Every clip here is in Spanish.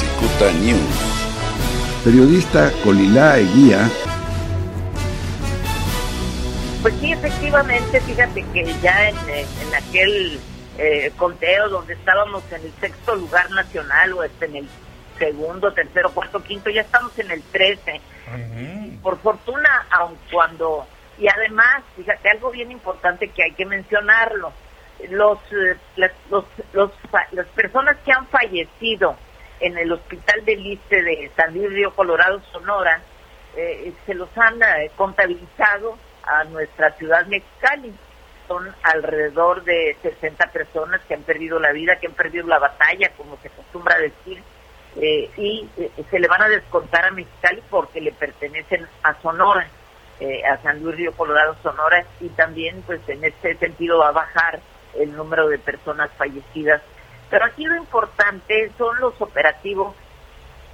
Cicuta News. Periodista Colilá Eguía. Pues sí, efectivamente, fíjate que ya en, en aquel eh, conteo donde estábamos en el sexto lugar nacional o este, en el segundo, tercero, cuarto, quinto, ya estamos en el 13. Por fortuna, aun cuando, y además, fíjate, algo bien importante que hay que mencionarlo, los, eh, las, los, los, las personas que han fallecido en el hospital de Liste de San Luis Río Colorado, Sonora, eh, se los han eh, contabilizado a nuestra ciudad Mexicali. Son alrededor de 60 personas que han perdido la vida, que han perdido la batalla, como se acostumbra decir, eh, y se le van a descontar a Mexicali porque le pertenecen a Sonora, a San Luis Río Colorado, Sonora, y también pues en este sentido va a bajar el número de personas fallecidas pero aquí lo importante son los operativos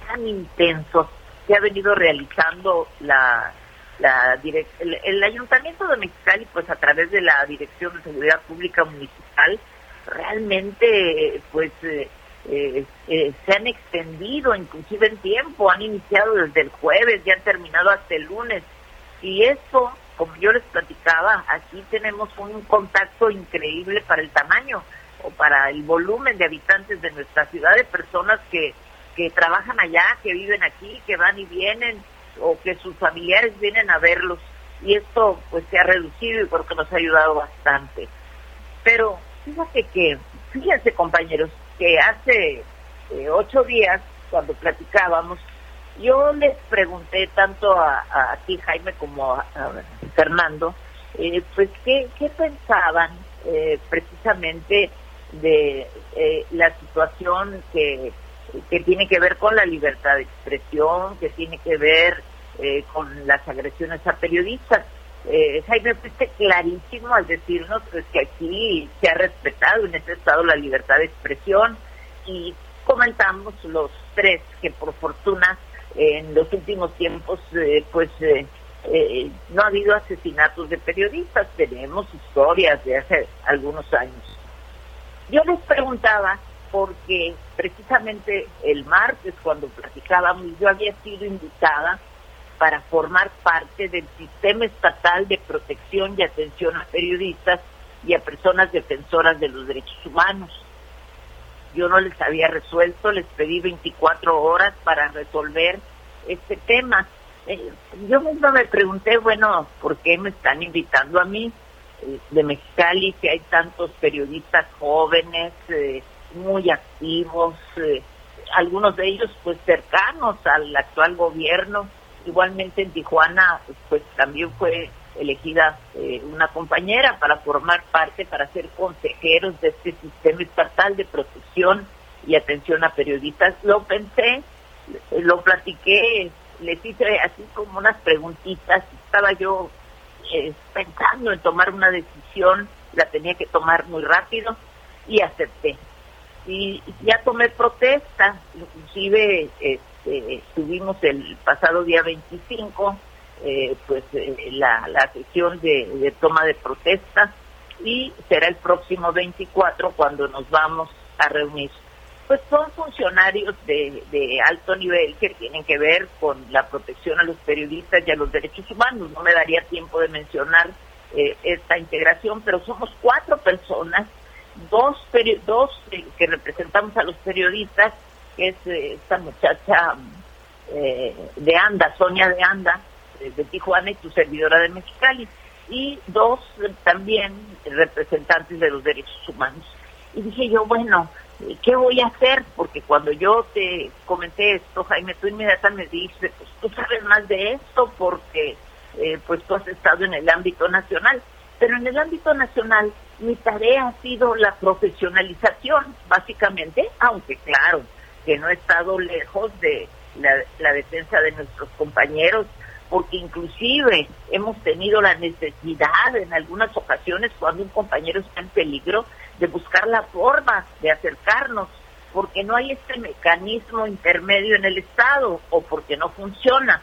tan intensos que ha venido realizando la, la el, Ayuntamiento de Mexicali, pues a través de la Dirección de Seguridad Pública Municipal, realmente pues eh, eh, eh, se han extendido inclusive en tiempo, han iniciado desde el jueves y han terminado hasta el lunes. Y eso, como yo les platicaba, aquí tenemos un contacto increíble para el tamaño para el volumen de habitantes de nuestra ciudad, de personas que, que trabajan allá, que viven aquí, que van y vienen, o que sus familiares vienen a verlos. Y esto pues se ha reducido y creo que nos ha ayudado bastante. Pero fíjate que, fíjense compañeros, que hace eh, ocho días, cuando platicábamos, yo les pregunté tanto a, a, ti, Jaime, como a, Fernando, eh, pues qué, qué pensaban eh, precisamente de eh, la situación que, que tiene que ver con la libertad de expresión, que tiene que ver eh, con las agresiones a periodistas. Eh, Jaime, fuiste clarísimo al decirnos pues, que aquí se ha respetado en este estado la libertad de expresión y comentamos los tres que por fortuna en los últimos tiempos eh, pues no ha habido asesinatos de periodistas, tenemos historias de hace algunos años. Yo les preguntaba porque precisamente el martes cuando platicábamos yo había sido invitada para formar parte del sistema estatal de protección y atención a periodistas y a personas defensoras de los derechos humanos. Yo no les había resuelto, les pedí 24 horas para resolver este tema. Eh, yo misma me pregunté, bueno, ¿por qué me están invitando a mí? Eh, de Mexicali, que hay tantos periodistas jóvenes, eh, muy activos, eh, algunos de ellos pues cercanos al actual gobierno. Igualmente en Tijuana pues también fue elegida una compañera para formar parte, para ser consejeros de este sistema estatal de protección y atención a periodistas. Lo pensé, lo platiqué, les hice así como unas preguntitas, estaba yo pensando en tomar una decisión, la tenía que tomar muy rápido y acepté. Y ya tomé protesta, inclusive este, tuvimos el pasado día 25 eh, pues eh, la, la sesión de, de toma de protesta y será el próximo 24 cuando nos vamos a reunir pues son funcionarios de, de, alto nivel que tienen que ver con la protección a los periodistas y a los derechos humanos. No me daría tiempo de mencionar eh, esta integración, pero somos cuatro personas, dos, dos eh, que representamos a los periodistas, que es eh, esta muchacha de Anda, Sonia de Anda, de Tijuana y tu servidora de Mexicali, y dos también representantes de los derechos humanos. Y dije yo, bueno, ¿qué voy a hacer? Porque cuando yo te comenté esto, Jaime, tú inmediatamente me dices, pues tú sabes más de esto porque eh, pues tú has estado en el ámbito nacional. Pero en el ámbito nacional mi tarea ha sido la profesionalización, básicamente, aunque claro, que no he estado lejos de la defensa de nuestros compañeros, porque inclusive hemos tenido la necesidad en algunas ocasiones cuando un compañero está en peligro de buscar la forma de acercarnos, porque no hay este mecanismo intermedio en el Estado o porque no funciona.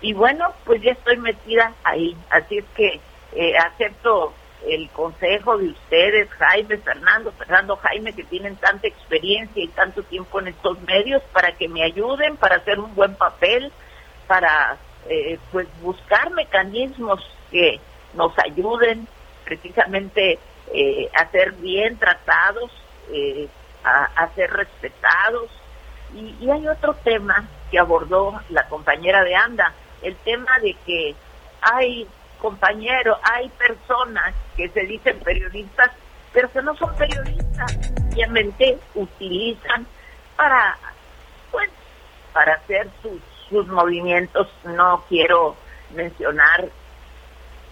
Y bueno, pues ya estoy metida ahí, así es que eh, acepto el consejo de ustedes, Jaime, Fernando, Fernando, Jaime, que tienen tanta experiencia y tanto tiempo en estos medios, para que me ayuden, para hacer un buen papel, para eh, pues buscar mecanismos que nos ayuden precisamente eh, a ser bien tratados, eh, a, ser respetados. Y, y hay otro tema que abordó la compañera de Anda, el tema de que hay compañeros, hay personas que se dicen periodistas, pero que no son periodistas, simplemente utilizan para, pues, para hacer sus, sus movimientos. No quiero mencionar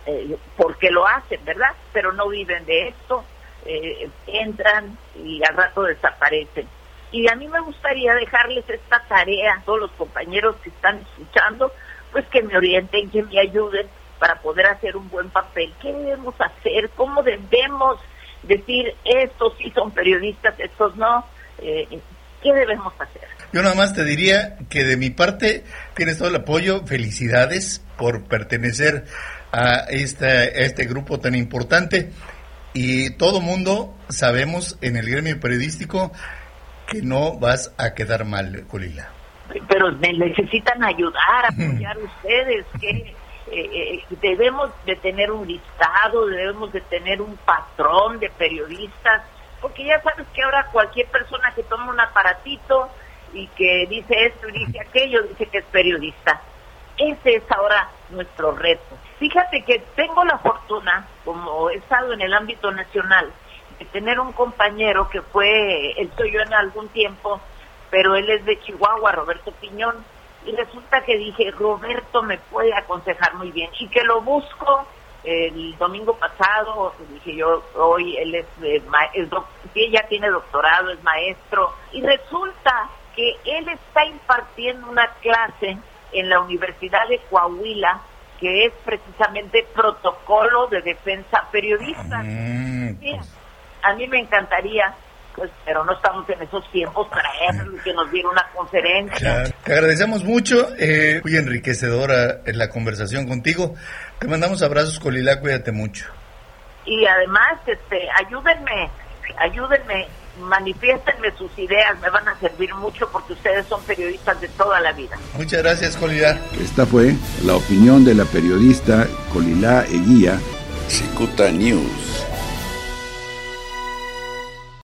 eh, por qué lo hacen, ¿verdad? Pero no viven de esto, eh, entran y al rato desaparecen. Y a mí me gustaría dejarles esta tarea a todos los compañeros que están escuchando, pues que me orienten, que me ayuden para poder hacer un buen papel. ¿Qué debemos hacer? ¿Cómo debemos decir estos sí son periodistas, estos no? Eh, ¿Qué debemos hacer? Yo nada más te diría que de mi parte tienes todo el apoyo, felicidades por pertenecer a este, este grupo tan importante y todo mundo sabemos en el gremio periodístico que no vas a quedar mal, Colila. Pero me necesitan ayudar, apoyar ustedes, que eh, eh, debemos de tener un listado, debemos de tener un patrón de periodistas, porque ya sabes que ahora cualquier persona que toma un aparatito y que dice esto y dice aquello, dice que es periodista. Ese es ahora nuestro reto. Fíjate que tengo la fortuna, como he estado en el ámbito nacional, de tener un compañero que fue, él soy yo en algún tiempo, pero él es de Chihuahua, Roberto Piñón, y resulta que dije, Roberto me puede aconsejar muy bien, y que lo busco el domingo pasado, dije yo, hoy él es, eh, ya tiene doctorado, es maestro, y resulta que él está impartiendo una clase en la Universidad de Coahuila, que es precisamente protocolo de defensa periodista. Mm, pues. A mí me encantaría pues, pero no estamos en esos tiempos para él, que nos diera una conferencia. Te agradecemos mucho, eh, muy enriquecedora la conversación contigo. Te mandamos abrazos, Colila, cuídate mucho. Y además, este, ayúdenme, ayúdenme, manifiéstenme sus ideas, me van a servir mucho porque ustedes son periodistas de toda la vida. Muchas gracias, Colila. Esta fue la opinión de la periodista Colila Eguía. Cicuta News.